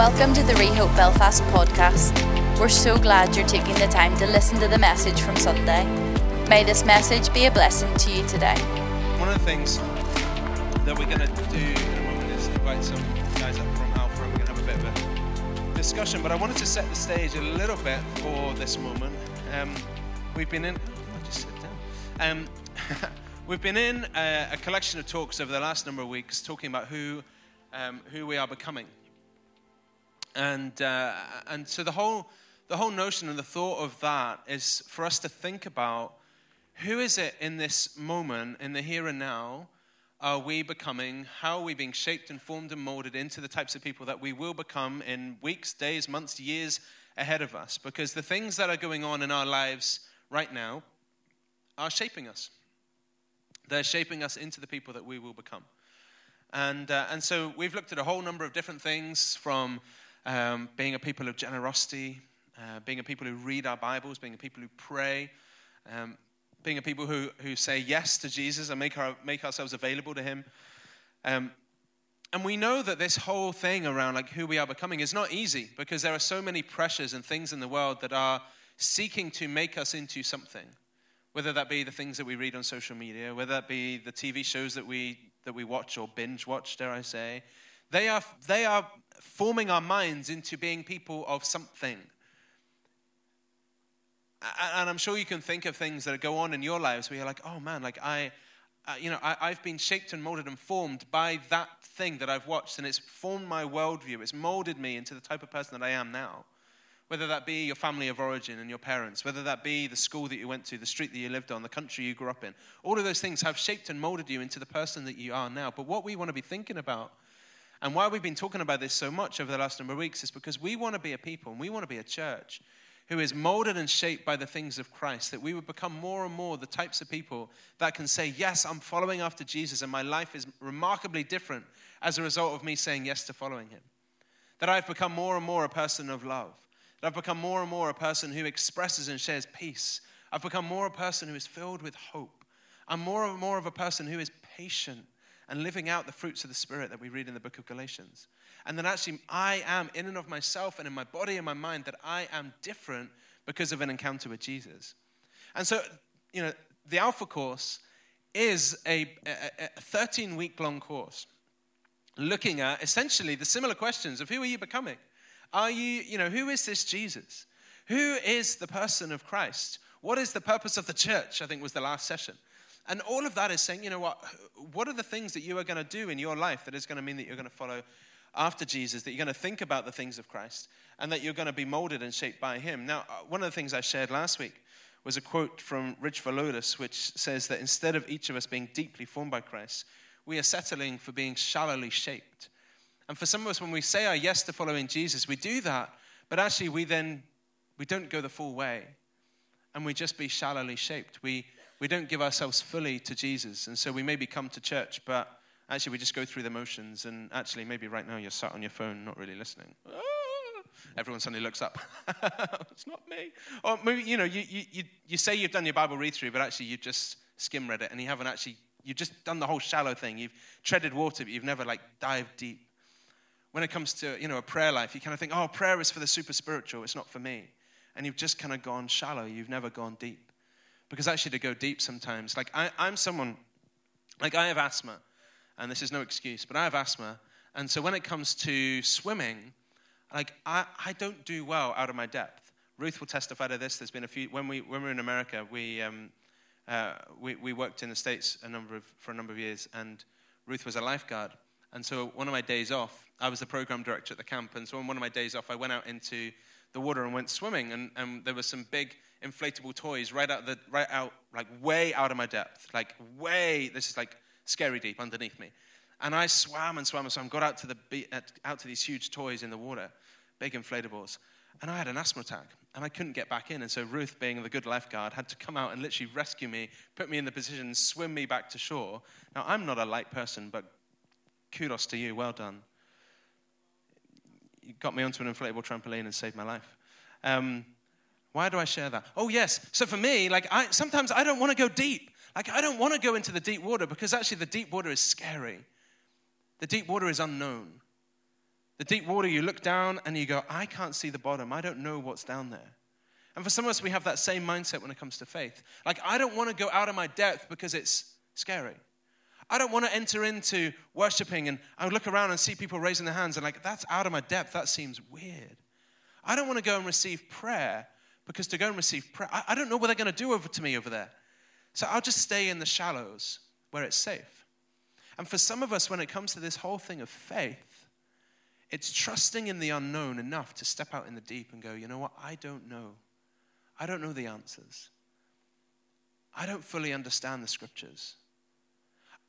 Welcome to the Rehope Belfast podcast. We're so glad you're taking the time to listen to the message from Sunday. May this message be a blessing to you today. One of the things that we're going to do in a moment is invite some guys up from Alpha. We're going to have a bit of a discussion, but I wanted to set the stage a little bit for this moment. Um, we've been in. I'll just sit down. Um, we've been in a, a, collection of talks over the last number of weeks talking about who, um, who we are becoming. And, uh, and so the whole, the whole notion and the thought of that is for us to think about who is it in this moment, in the here and now, are we becoming? How are we being shaped and formed and molded into the types of people that we will become in weeks, days, months, years ahead of us? Because the things that are going on in our lives right now are shaping us. They're shaping us into the people that we will become. And, uh, and so we've looked at a whole number of different things from um, being a people of generosity, uh, being a people who read our Bibles, being a people who pray, um, being a people who, who say yes to Jesus and make, our, make ourselves available to Him. Um, and we know that this whole thing around like who we are becoming is not easy because there are so many pressures and things in the world that are seeking to make us into something. Whether that be the things that we read on social media, whether that be the TV shows that we that we watch or binge watch, dare I say, they are they are forming our minds into being people of something. And I'm sure you can think of things that go on in your lives where you're like, oh man, like I, uh, you know, I, I've been shaped and molded and formed by that thing that I've watched, and it's formed my worldview. It's molded me into the type of person that I am now. Whether that be your family of origin and your parents, whether that be the school that you went to, the street that you lived on, the country you grew up in, all of those things have shaped and molded you into the person that you are now. But what we want to be thinking about and why we've been talking about this so much over the last number of weeks is because we want to be a people and we want to be a church who is molded and shaped by the things of Christ, that we would become more and more the types of people that can say, Yes, I'm following after Jesus, and my life is remarkably different as a result of me saying yes to following him. That I've become more and more a person of love, that I've become more and more a person who expresses and shares peace. I've become more a person who is filled with hope. I'm more and more of a person who is patient and living out the fruits of the Spirit that we read in the book of Galatians. And that actually I am, in and of myself and in my body and my mind, that I am different because of an encounter with Jesus. And so, you know, the Alpha course is a, 13 week long course looking at essentially the similar questions of who are you becoming? Are you, you know, who is this Jesus? Who is the person of Christ? What is the purpose of the church? I think was the last session. And all of that is saying, you know what, what are the things that you are going to do in your life that is going to mean that you're going to follow after Jesus, that you're going to think about the things of Christ, and that you're going to be molded and shaped by Him. Now, uh, one of the things I shared last week was a quote from Rich Villodas, which says that instead of each of us being deeply formed by Christ, we are settling for being shallowly shaped. And for some of us, when we say our yes to following Jesus, we do that, but actually we then we don't go the full way, and we just be shallowly shaped. We we don't give ourselves fully to Jesus. And so we maybe come to church, but actually we just go through the motions. And actually, maybe right now you're sat on your phone, not really listening. Ah! Everyone suddenly looks up. it's not me. Or maybe, you know, you, you, you say you've done your Bible read through, but actually you've just skim read it and you haven't actually, you've just done the whole shallow thing. You've treaded water, but you've never like dived deep. When it comes to, you know, a prayer life, you kind of think, oh, prayer is for the super spiritual. It's not for me. And you've just kind of gone shallow. You've never gone deep. Because actually, to go deep sometimes, like I, I'm someone, like I have asthma, and this is no excuse, but I have asthma. And so when it comes to swimming, like I, I don't do well out of my depth. Ruth will testify to this. There's been a few, when we, when we were in America, we, um, uh, we, we worked in the States a number of, for a number of years, and Ruth was a lifeguard. And so one of my days off, I was the program director at the camp, and so on one of my days off, I went out into the water and went swimming, and, and there were some big inflatable toys right out the right out like way out of my depth, like way. This is like scary deep underneath me, and I swam and swam and swam. Got out to the out to these huge toys in the water, big inflatables, and I had an asthma attack and I couldn't get back in. And so Ruth, being the good lifeguard, had to come out and literally rescue me, put me in the position, swim me back to shore. Now I'm not a light person, but kudos to you. Well done. Got me onto an inflatable trampoline and saved my life. Um, why do I share that? Oh, yes. So for me, like, I, sometimes I don't want to go deep. Like, I don't want to go into the deep water because actually the deep water is scary. The deep water is unknown. The deep water, you look down and you go, I can't see the bottom. I don't know what's down there. And for some of us, we have that same mindset when it comes to faith. Like, I don't want to go out of my depth because it's scary. I don't want to enter into worshiping and I look around and see people raising their hands and, like, that's out of my depth. That seems weird. I don't want to go and receive prayer because to go and receive prayer, I, I don't know what they're going to do over to me over there. So I'll just stay in the shallows where it's safe. And for some of us, when it comes to this whole thing of faith, it's trusting in the unknown enough to step out in the deep and go, you know what? I don't know. I don't know the answers. I don't fully understand the scriptures.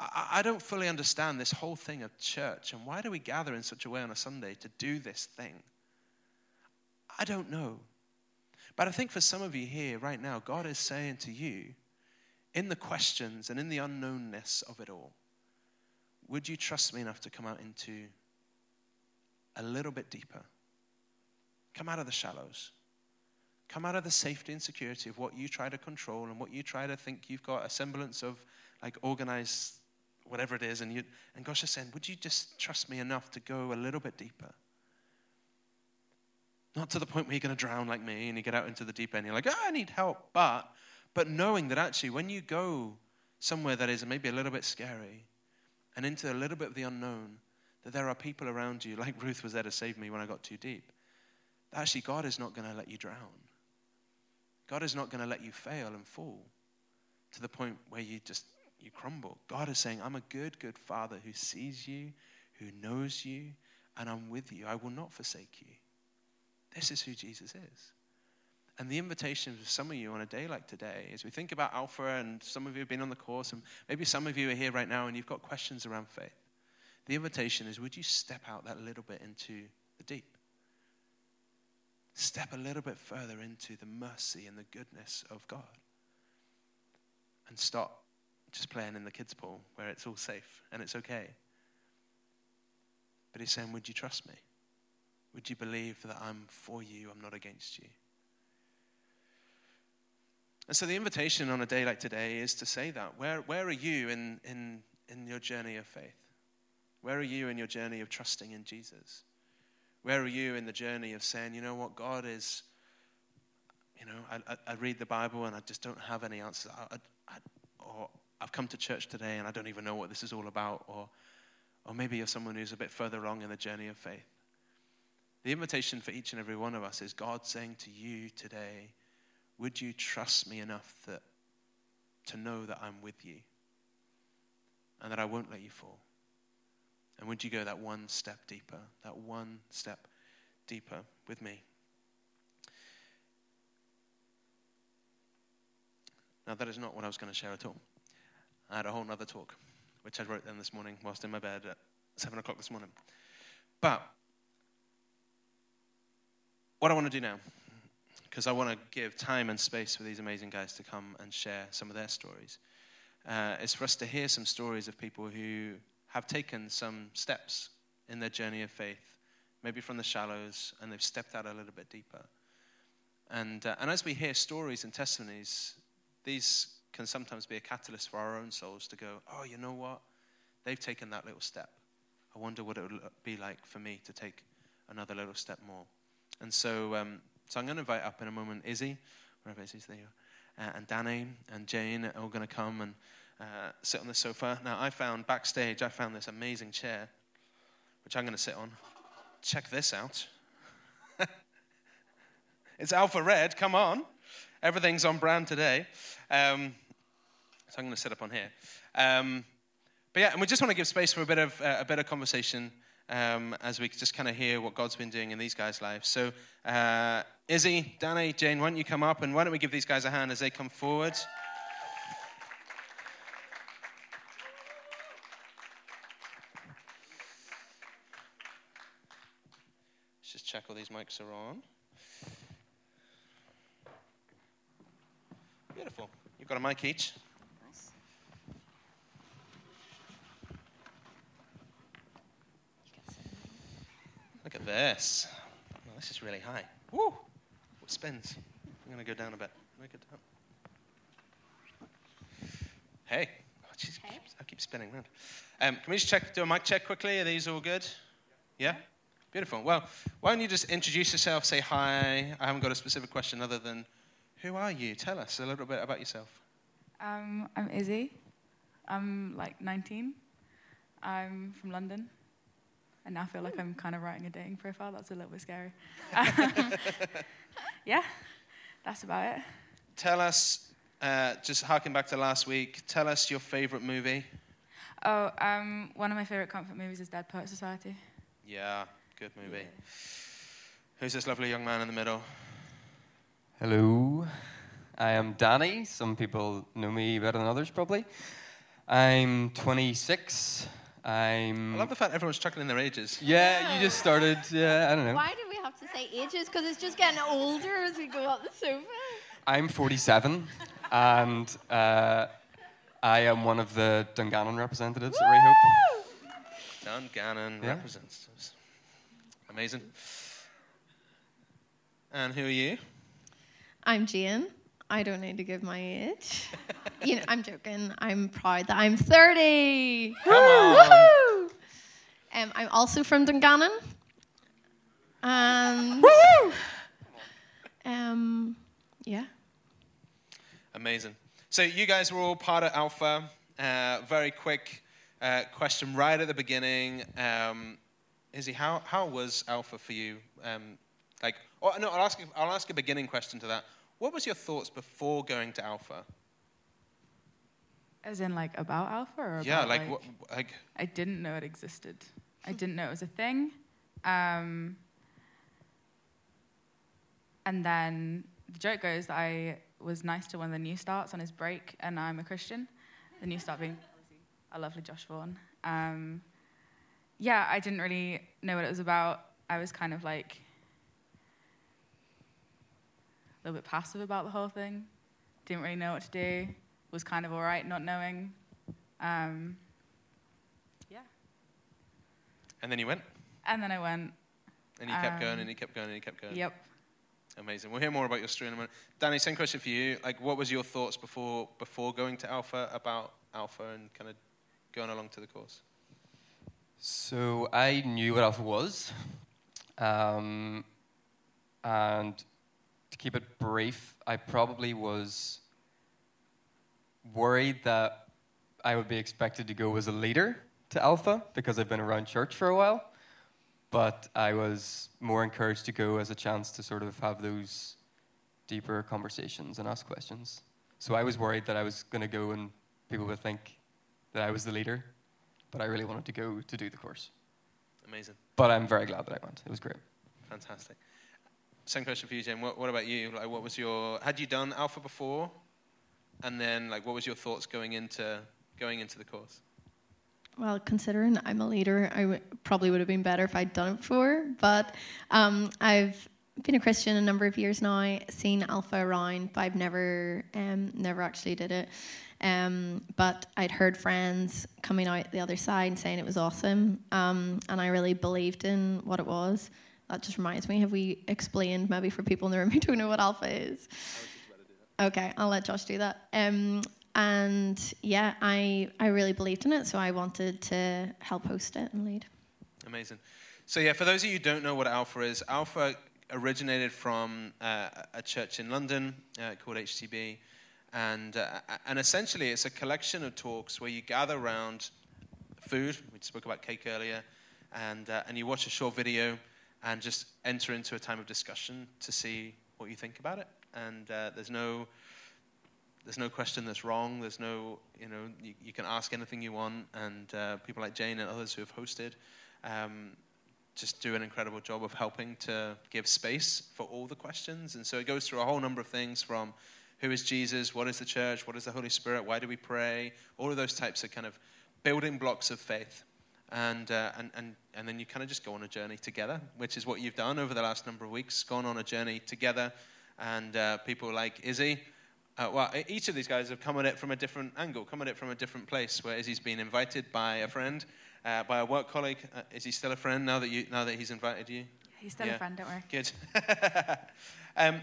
I, don't fully understand this whole thing of church and why do we gather in such a way on a Sunday to do this thing? I don't know. But I think for some of you here right now, God is saying to you, in the questions and in the unknownness of it all, would you trust me enough to come out into a little bit deeper? Come out of the shallows. Come out of the safety and security of what you try to control and what you try to think you've got a semblance of like organized whatever it is. And, you, and Gosh is saying, would you just trust me enough to go a little bit deeper? Not to the point where you're going to drown like me and you get out into the deep end. You're like, oh, I need help. But, but knowing that actually when you go somewhere that is maybe a little bit scary and into a little bit of the unknown, that there are people around you, like Ruth was there to save me when I got too deep. That actually, God is not going to let you drown. God is not going to let you fail and fall to the point where you just you crumble. God is saying, I'm a good, good father who sees you, who knows you, and I'm with you. I will not forsake you. This is who Jesus is. And the invitation for some of you on a day like today, as we think about Alpha, and some of you have been on the course, and maybe some of you are here right now and you've got questions around faith. The invitation is would you step out that little bit into the deep? step a little bit further into the mercy and the goodness of God and stop just playing in the kids' pool where it's all safe and it's okay. But he's saying, Would you trust me? Would you believe that I'm for you, I'm not against you? And so the invitation on a day like today is to say that. Where, where are you in, in, in your journey of faith? Where are you in your journey of trusting in Jesus? Where are you in the journey of saying, you know what, God is, you know, I, I, I read the Bible and I just don't have any answers. I, or I've come to church today and I don't even know what this is all about. Or, or maybe you're someone who's a bit further along in the journey of faith. The invitation for each and every one of us is God saying to you today, would you trust me enough that, to know that I'm with you and that I won't let you fall? And would you go that one step deeper, that one step deeper with me? Now, that is not what I was going to share at all. I had a whole other talk, which I wrote then this morning whilst in my bed at 7 o'clock this morning. But what I want to do now, because I want to give time and space for these amazing guys to come and share some of their stories, uh, is for us to hear some stories of people who have taken some steps in their journey of faith, maybe from the shallows, and they've stepped out a little bit deeper. And, uh, and as we hear stories and testimonies, these can sometimes be a catalyst for our own souls to go, oh, you know what? They've taken that little step. I wonder what it would be like for me to take another little step more. And so, um, so I'm going to invite up in a moment Izzy, wherever Izzy's there, uh, and Danny and Jane are all going to come and uh, sit on the sofa. Now, I found backstage, I found this amazing chair, which I'm going to sit on. Check this out. it's Alpha Red, come on. Everything's on brand today. Um, so I'm going to sit up on here. Um, but yeah, and we just want to give space for a bit of, uh, a bit of conversation um, as we just kind of hear what God's been doing in these guys' lives. So, uh, Izzy, Danny, Jane, why don't you come up and why don't we give these guys a hand as they come forward? Let's just check all these mics are on. Beautiful. You've got a mic each. Look at this. This is really high. Woo! It spins. I'm going to go down a bit. Make it down. Hey. Oh, geez, I keep spinning around. Um, can we just check, do a mic check quickly? Are these all good? Yeah? Beautiful. Well, why don't you just introduce yourself, say hi. I haven't got a specific question other than who are you? Tell us a little bit about yourself. Um, I'm Izzy. I'm like 19. I'm from London. I now feel like I'm kind of writing a dating profile. That's a little bit scary. yeah, that's about it. Tell us, uh, just harking back to last week, tell us your favorite movie. Oh, um, one of my favorite comfort movies is Dead Poet Society. Yeah, good movie. Who's this lovely young man in the middle? Hello, I am Danny. Some people know me better than others, probably. I'm 26. I'm. I love the fact everyone's chuckling their ages. Yeah, you just started. Yeah, I don't know. Why do we have to say ages? Because it's just getting older as we go up the sofa. I'm 47, and uh, I am one of the Dungannon representatives at Rehope. Dungannon Yeah. representatives. Amazing. And who are you? I'm Jane. I don't need to give my age. you know, I'm joking. I'm proud that I'm 30. Come on. Um, I'm also from Dungannon. And um, yeah. Amazing. So you guys were all part of Alpha. Uh, very quick uh, question right at the beginning. Um, Izzy, how, how was Alpha for you? Um, like, oh, no, I'll ask, you- I'll ask a beginning question to that. What was your thoughts before going to Alpha? As in, like, about Alpha or yeah, about, like, what, like, I didn't know it existed. I didn't know it was a thing. Um, and then the joke goes that I was nice to one of the new starts on his break, and I'm a Christian. The new start being a lovely Josh Vaughan. Um, yeah, I didn't really know what it was about. I was kind of like a little bit passive about the whole thing. Didn't really know what to do. Was kind of all right not knowing. Um, yeah. and then you went, And then I went, and you kept going, Um, and you kept going, and you kept going. yep. Amazing. We'll hear more about your story in a minute. Danny, same question for you. Like, what was your thoughts before before going to Alpha about Alpha and kind of going along to the course? So I knew what Alpha was, um, and to keep it brief, I probably was worried that I would be expected to go as a leader to Alpha because I've been around church for a while. But I was more encouraged to go as a chance to sort of have those deeper conversations and ask questions. So I was worried that I was going to go and people would think that I was the leader, but I really wanted to go to do the course. Amazing. But I'm very glad that I went. It was great. Fantastic. Same question for you, Jen. What, what about you? Like, what was your? Had you done Alpha before? And then, like, what was your thoughts going into going into the course? Well, considering I'm a leader, I w- probably would have been better if I'd done it before. But um, I've been a Christian a number of years now, seen Alpha around, but I've never, um, never actually did it. Um, but I'd heard friends coming out the other side and saying it was awesome, um, and I really believed in what it was. That just reminds me. Have we explained maybe for people in the room who don't know what Alpha is? Okay, I'll let Josh do that. Um, and yeah, I I really believed in it, so I wanted to help host it and lead. Amazing. So yeah, for those of you who don't know what Alpha is, Alpha originated from uh, a church in London uh, called HTB, and uh, and essentially it's a collection of talks where you gather around food. We spoke about cake earlier, and uh, and you watch a short video and just enter into a time of discussion to see what you think about it. And uh, there's no there's no question that's wrong. There's no, you know, you, you can ask anything you want, and uh, people like Jane and others who have hosted um, just do an incredible job of helping to give space for all the questions. And so it goes through a whole number of things from who is Jesus, what is the church, what is the Holy Spirit, why do we pray, all of those types of kind of building blocks of faith. And, uh, and, and, and then you kind of just go on a journey together, which is what you've done over the last number of weeks, gone on a journey together. And uh, people like Izzy, uh, well, each of these guys have come at it from a different angle, come at it from a different place. Where Izzy's been invited by a friend, uh, by a work colleague. Uh, is he still a friend now that you now that he's invited you? He's still Yeah. a friend, don't worry. Good. um,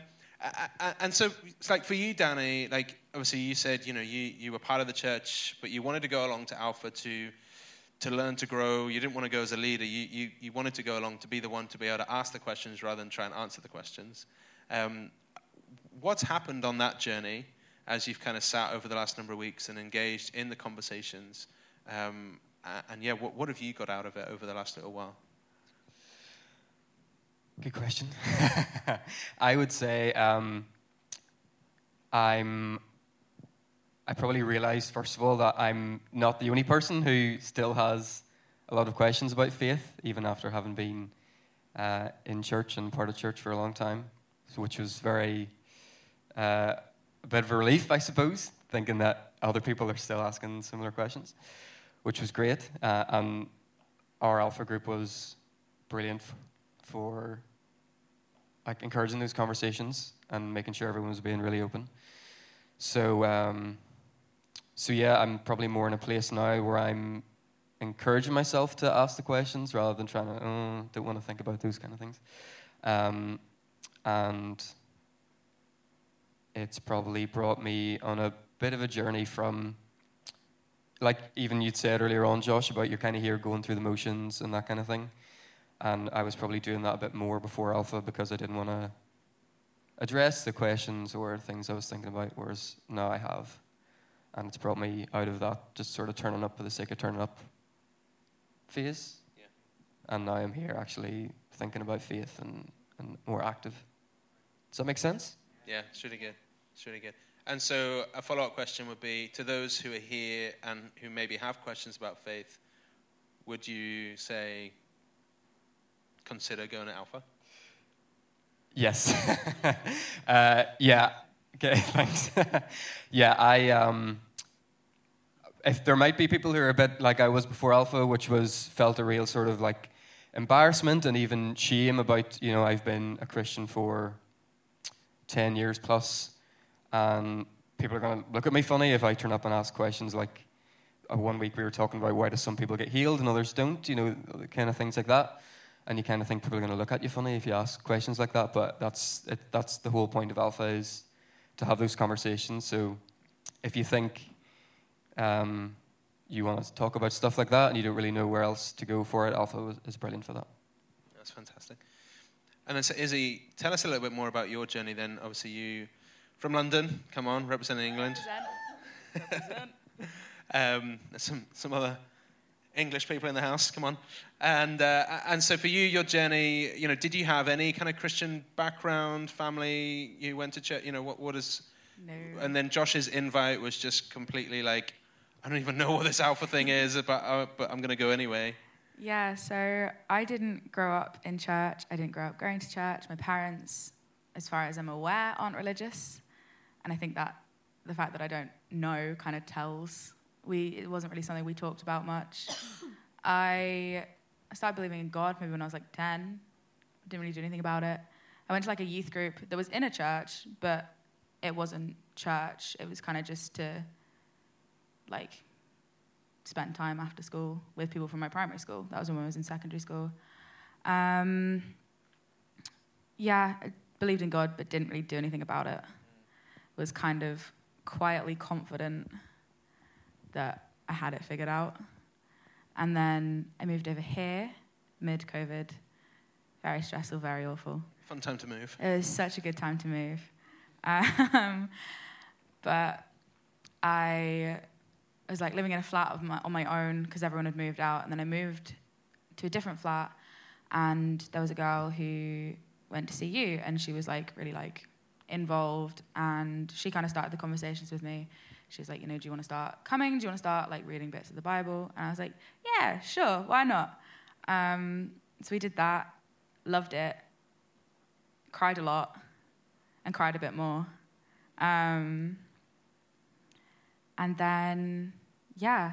and so it's like for you, Danny. Like obviously, you said you know you you were part of the church, but you wanted to go along to Alpha to to learn to grow. You didn't want to go as a leader. You, you, you wanted to go along to be the one to be able to ask the questions rather than try and answer the questions. Um, what's happened on that journey as you've kind of sat over the last number of weeks and engaged in the conversations? Um, and yeah, what, what have you got out of it over the last little while? Good question. I would say um, I'm. I probably realized first of all that I'm not the only person who still has a lot of questions about faith, even after having been uh, in church and part of church for a long time, so, which was very uh, a bit of a relief, I suppose, thinking that other people are still asking similar questions, which was great. Uh, and our alpha group was brilliant for like encouraging those conversations and making sure everyone was being really open. So, um, so yeah, I'm probably more in a place now where I'm encouraging myself to ask the questions rather than trying to, oh, don't want to think about those kind of things. Um, and it's probably brought me on a bit of a journey from, like even you'd said earlier on, Josh, about you're kind of here going through the motions and that kind of thing. And I was probably doing that a bit more before Alpha because I didn't want to address the questions or things I was thinking about, whereas now I have. And it's brought me out of that just sort of turning up for the sake of turning up phase. Yeah. And now I'm here actually thinking about faith and, and more active. Does that make sense? Yeah, it's really good. It's really good. And so a follow up question would be to those who are here and who maybe have questions about faith, would you say consider going to Alpha? Yes. uh, yeah. Okay, thanks. yeah, I. Um, if there might be people who are a bit like I was before Alpha, which was felt a real sort of like embarrassment and even shame about, you know, I've been a Christian for 10 years plus, and people are going to look at me funny if I turn up and ask questions like, uh, one week we were talking about why do some people get healed and others don't, you know, kind of things like that and you kind of think people are going to look at you funny if you ask questions like that. But that's it, that's the whole point of Alpha is to have those conversations. So if you think um, you want to talk about stuff like that and you don't really know where else to go for it, Alpha is brilliant for that. That's fantastic. And then, so Izzy, tell us a little bit more about your journey. Then, obviously, you from London. Come on, representing England. Represent. um, some some other English people in the house. Come on. And, uh, and so for you, your journey, you know, did you have any kind of Christian background, family? You went to church, you know, what, what is... No. And then Josh's invite was just completely like, I don't even know what this alpha thing is, but, uh, but I'm going to go anyway. Yeah, so I didn't grow up in church. I didn't grow up going to church. My parents, as far as I'm aware, aren't religious. And I think that the fact that I don't know kind of tells. We, it wasn't really something we talked about much. I I started believing in God maybe when I was like 10. Didn't really do anything about it. I went to like a youth group that was in a church, but it wasn't church. It was kind of just to like spend time after school with people from my primary school. That was when I was in secondary school. Um, yeah, I believed in God, but didn't really do anything about it. Was kind of quietly confident that I had it figured out. And then I moved over here mid COVID. Very stressful, very awful. Fun time to move. It was such a good time to move. Um, but I was like living in a flat my, on my own because everyone had moved out. And then I moved to a different flat, and there was a girl who went to CU, and she was like really like involved, and she kind of started the conversations with me she was like, you know, do you want to start coming? Do you want to start like reading bits of the Bible? And I was like, yeah, sure, why not? Um, so we did that, loved it, cried a lot, and cried a bit more. Um, and then, yeah,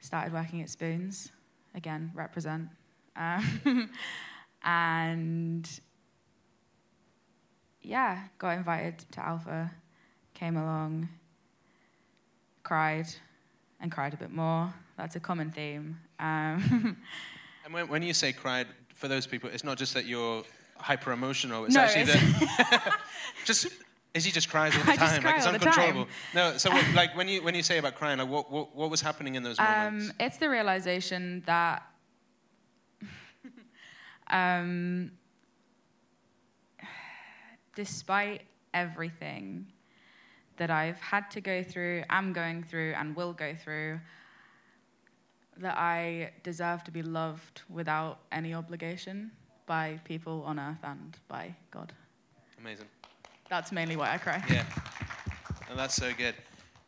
started working at Spoons, again, represent. Um, and yeah, got invited to Alpha, came along, cried and cried a bit more. That's a common theme. Um, and when, when you say cried, for those people, it's not just that you're hyper emotional. It's No, actually it's- that just Izzy just cries all the I just time? cry like it's all the uncontrollable. time. No, so what, like when you when you say about crying, like what what, what was happening in those moments? Um, it's the realization that um, despite everything that I've had to go through, am going through, and will go through, that I deserve to be loved without any obligation by people on earth and by God. Amazing. That's mainly why I cry. Yeah. And that's so good.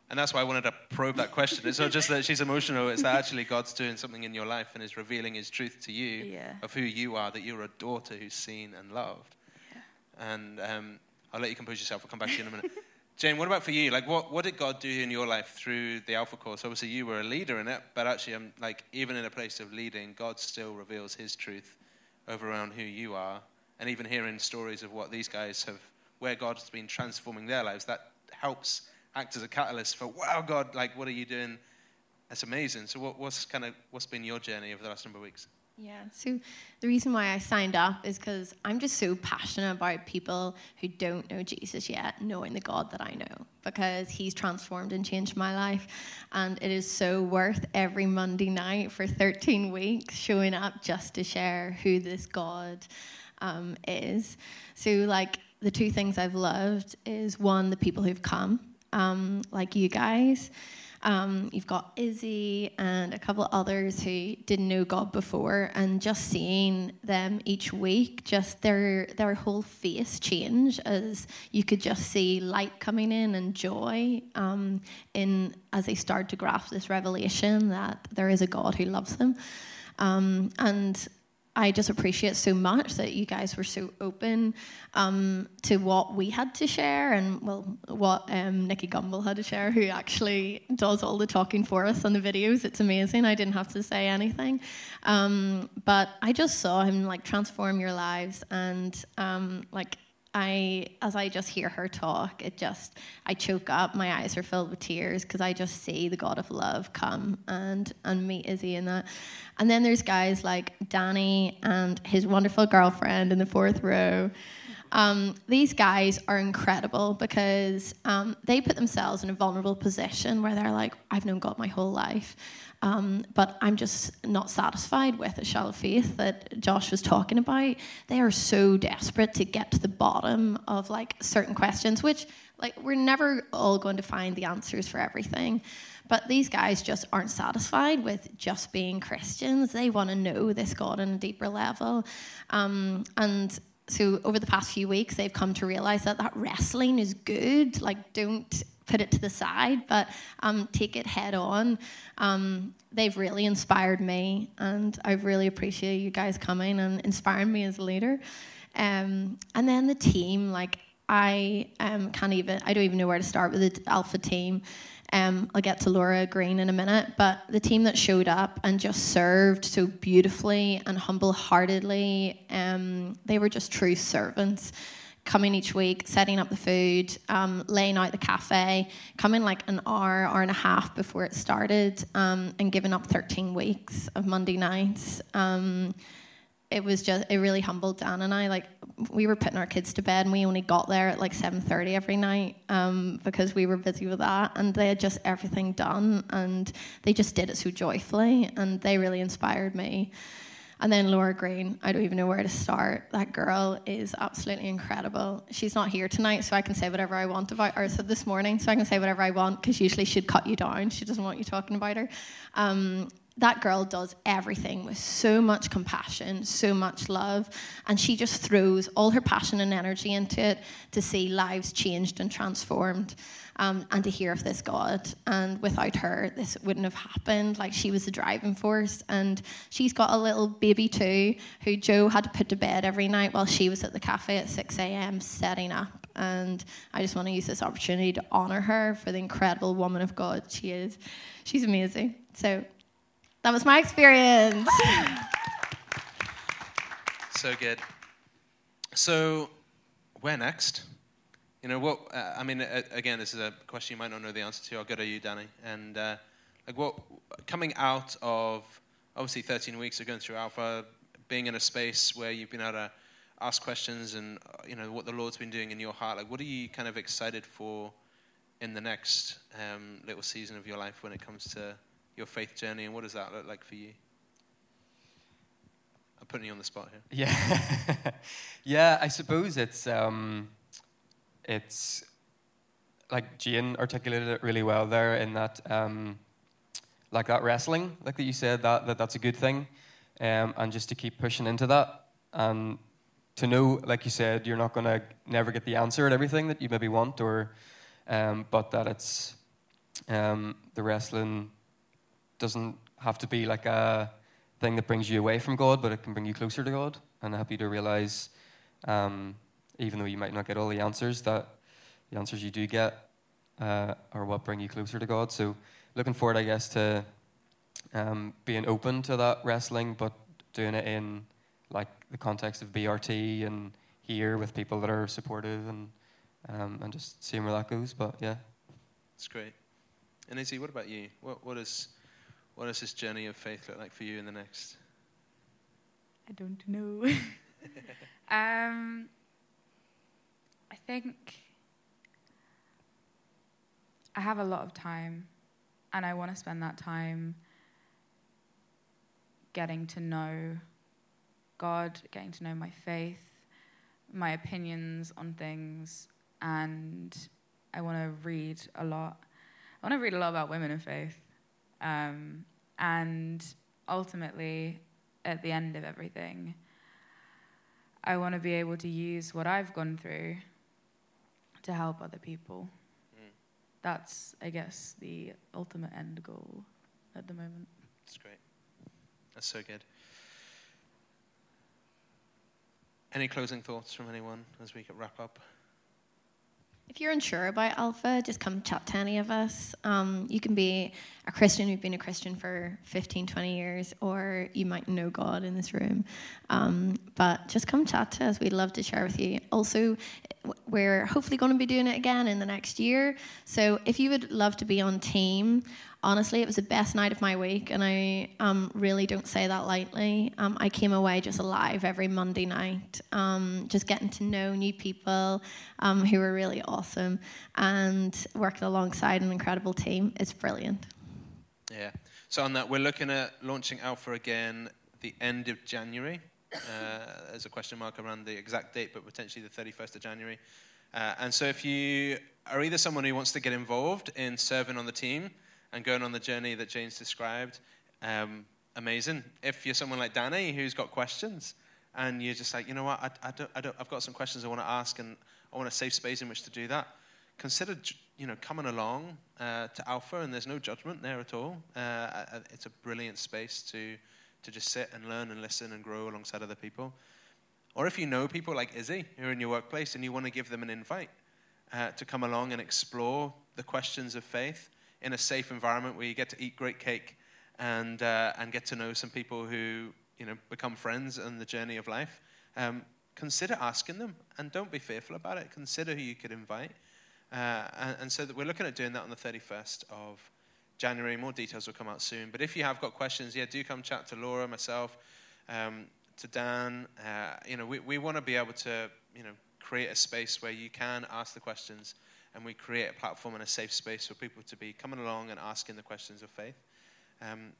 And that's why I wanted to probe that question. It's not just that she's emotional, it's that actually God's doing something in your life and is revealing his truth to you Yeah. of who you are, that you're a daughter who's seen and loved. Yeah. And um, I'll let you compose yourself. I'll come back to you in a minute. Jane, what about for you? Like, what, what did God do in your life through the Alpha course? Obviously, you were a leader in it, but actually, I'm like, even in a place of leading, God still reveals his truth over around who you are. And even hearing stories of what these guys have, where God's been transforming their lives, that helps act as a catalyst for, wow, God, like, what are you doing? That's amazing. So, what, what's kind of what's been your journey over the last number of weeks? Yeah. So the reason why I signed up is because I'm just so passionate about people who don't know Jesus yet, knowing the God that I know, because He's transformed and changed my life, and it is so worth every Monday night for 13 weeks showing up just to share who this God um, is. So like the two things I've loved is one the people who've come, um, like you guys. Um, you've got Izzy and a couple of others who didn't know God before, and just seeing them each week, just their their whole face change as you could just see light coming in and joy um, in as they start to grasp this revelation that there is a God who loves them, um, and I just appreciate so much that you guys were so open um, to what we had to share and well what um, Nicky Gumbel had to share, who actually does all the talking for us on the videos. It's amazing. I didn't have to say anything, um, but I just saw him like transform your lives and um, like. I, as I just hear her talk, it just, I choke up. My eyes are filled with tears because I just see the God of love come and and meet Izzy in that. And then there's guys like Danny and his wonderful girlfriend in the fourth row. Um, these guys are incredible because um, they put themselves in a vulnerable position where they're like, I've known God my whole life. Um, but I'm just not satisfied with a shallow faith that Josh was talking about. They are so desperate to get to the bottom of like certain questions, which like we're never all going to find the answers for everything. But these guys just aren't satisfied with just being Christians. They want to know this God on a deeper level. Um, and so over the past few weeks, they've come to realize that that wrestling is good. Like, don't put it to the side, but um, take it head on. Um, they've really inspired me, and I really appreciate you guys coming and inspiring me as a leader. Um, and then the team, like I can't even, I don't even know where to start with the Alpha team. Um, I'll get to Laura Green in a minute, but the team that showed up and just served so beautifully and humble heartedly, um, they were just true servants coming each week, setting up the food, um, laying out the cafe, coming like an hour, hour and a half before it started, um, and giving up 13 weeks of Monday nights. Um, it was just it really humbled Dan and I. Like we were putting our kids to bed, and we only got there at like 7:30 every night um, because we were busy with that, and they had just everything done, and they just did it so joyfully, and they really inspired me. And then Laura Green, I don't even know where to start. That girl is absolutely incredible. She's not here tonight, so I can say whatever I want about her. So this morning, so I can say whatever I want because usually she'd cut you down. She doesn't want you talking about her. Um, that girl does everything with so much compassion, so much love, and she just throws all her passion and energy into it to see lives changed and transformed. Um, and to hear of this God. And without her, this wouldn't have happened. Like she was the driving force. And she's got a little baby too, who Joe had to put to bed every night while she was at the cafe at 6 a.m. setting up. And I just want to use this opportunity to honor her for the incredible woman of God she is. She's amazing. So that was my experience. So good. So, where next? You know what? Uh, I mean, uh, again, this is a question you might not know the answer to. I'll go to you, Danny. And uh, like, what coming out of obviously 13 weeks of going through Alpha, being in a space where you've been able to ask questions and uh, you know what the Lord's been doing in your heart. Like, what are you kind of excited for in the next um, little season of your life when it comes to your faith journey, and what does that look like for you? I'm putting you on the spot here. Yeah, yeah. I suppose it's um, it's like Jane articulated it really well there in that um, like that wrestling, like that you said that, that that's a good thing, um, and just to keep pushing into that and to know, like you said, you're not gonna never get the answer at everything that you maybe want, or um, but that it's um, the wrestling doesn't have to be like a thing that brings you away from God, but it can bring you closer to God and help you to realize, um, even though you might not get all the answers, that the answers you do get uh, are what bring you closer to God. So, looking forward, I guess, to um, being open to that wrestling, but doing it in like the context of BRT and here with people that are supportive and um, and just seeing where that goes. But yeah, it's great. And Izzy, what about you? What what is what does this journey of faith look like for you in the next? I don't know. um, I think I have a lot of time, and I want to spend that time getting to know God, getting to know my faith, my opinions on things, and I want to read a lot. I want to read a lot about women of faith. Um, and ultimately, at the end of everything, I want to be able to use what I've gone through to help other people. Mm. That's, I guess, the ultimate end goal at the moment. That's great. That's so good. Any closing thoughts from anyone as we wrap up? If you're unsure about Alpha, just come chat to any of us. Um, you can be a Christian who've been a Christian for 15, 20 years, or you might know God in this room. Um, but just come chat to us. We'd love to share with you. Also, we're hopefully going to be doing it again in the next year. So if you would love to be on team, honestly, it was the best night of my week, and I um, really don't say that lightly. Um, I came away just alive every Monday night, um, just getting to know new people um, who were really awesome, and working alongside an incredible team. It's brilliant. Yeah. So on that, we're looking at launching Alpha again the end of January. Uh, there's a question mark around the exact date, but potentially the 31st of January. Uh, and so if you are either someone who wants to get involved in serving on the team, and going on the journey that Jane's described, um, amazing. If you're someone like Danny who's got questions and you're just like, you know what, I, I don't, I don't, I've got some questions I want to ask and I want a safe space in which to do that, consider you know, coming along uh, to Alpha and there's no judgment there at all. Uh, it's a brilliant space to, to just sit and learn and listen and grow alongside other people. Or if you know people like Izzy who are in your workplace and you want to give them an invite uh, to come along and explore the questions of faith, in a safe environment where you get to eat great cake and, uh, and get to know some people who you know, become friends on the journey of life, um, consider asking them and don't be fearful about it. Consider who you could invite. Uh, and, and, so we're looking at doing that on the 31st of January. More details will come out soon. But if you have got questions, yeah, do come chat to Laura, myself, um, to Dan. Uh, you know, we, we want to be able to, you know, create a space where you can ask the questions and we create a platform and a safe space for people to be coming along and asking the questions of faith. Um,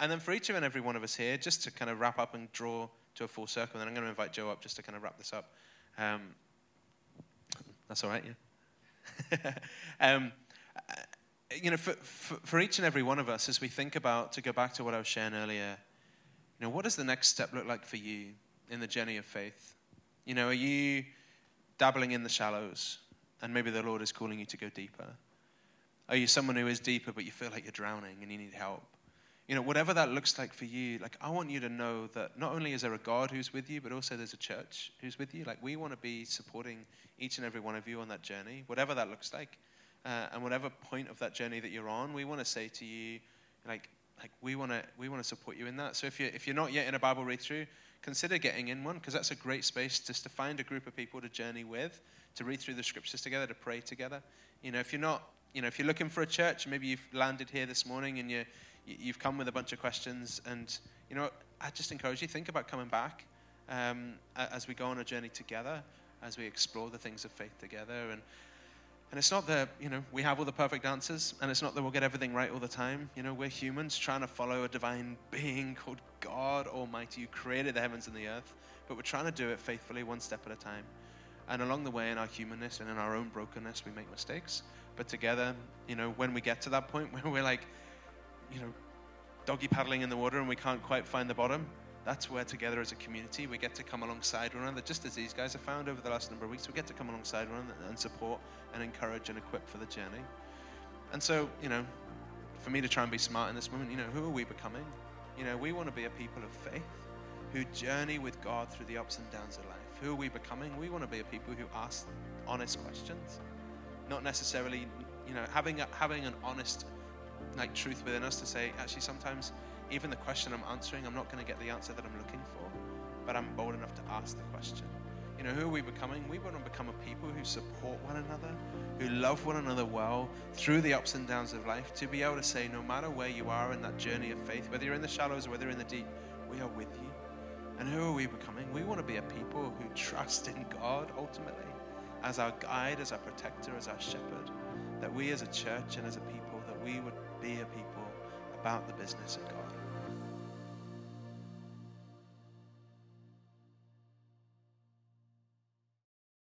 and then for each and every one of us here, just to kind of wrap up and draw to a full circle, and then I'm going to invite Joe up just to kind of wrap this up. Um, that's all right, yeah. um, uh, you know, for, for, for, each and every one of us, as we think about, to go back to what I was sharing earlier, you know, what does the next step look like for you in the journey of faith? You know, are you dabbling in the shallows? And maybe the Lord is calling you to go deeper? Are you someone who is deeper, but you feel like you're drowning and you need help? You know, whatever that looks like for you, like I want you to know that not only is there a God who's with you, but also there's a church who's with you. Like we want to be supporting each and every one of you on that journey, whatever that looks like. Uh, and whatever point of that journey that you're on, we want to say to you, like, like we want to we want to support you in that. So if you if you're not yet in a Bible read through, consider getting in one because that's a great space just to find a group of people to journey with to read through the scriptures together, to pray together. You know, if you're not, you know, if you're looking for a church, maybe you've landed here this morning and you, you've come with a bunch of questions, and you know, I just encourage you think about coming back. um, as we go on a journey together, as we explore the things of faith together. And, and it's not that, you know, we have all the perfect answers, and it's not that we'll get everything right all the time. You know, we're humans trying to follow a divine being called God Almighty who created the heavens and the earth, but we're trying to do it faithfully one step at a time. And along the way, in our humanness and in our own brokenness, we make mistakes. But together, you know, when we get to that point where we're like, you know, doggy paddling in the water and we can't quite find the bottom, that's where together as a community we get to come alongside one another, just as these guys have found over the last number of weeks. We get to come alongside one another and support and encourage and equip for the journey. And so, you know, for me to try and be smart in this moment, you know, who are we becoming? You know, we want to be a people of faith who journey with God through the ups and downs of life. Who are we becoming? We want to be a people who ask honest questions, not necessarily, you know, having a, having an honest like truth within us to say, actually, sometimes even the question I'm answering, I'm not going to get the answer that I'm looking for, but I'm bold enough to ask the question. You know, who are we becoming? We want to become a people who support one another, who love one another well through the ups and downs of life, to be able to say, no matter where you are in that journey of faith, whether you're in the shallows or whether you're in the deep, we are with you. And who are we becoming? We want to be a people who trust in God ultimately as our guide, as our protector, as our shepherd. That we as a church and as a people, that we would be a people about the business of God.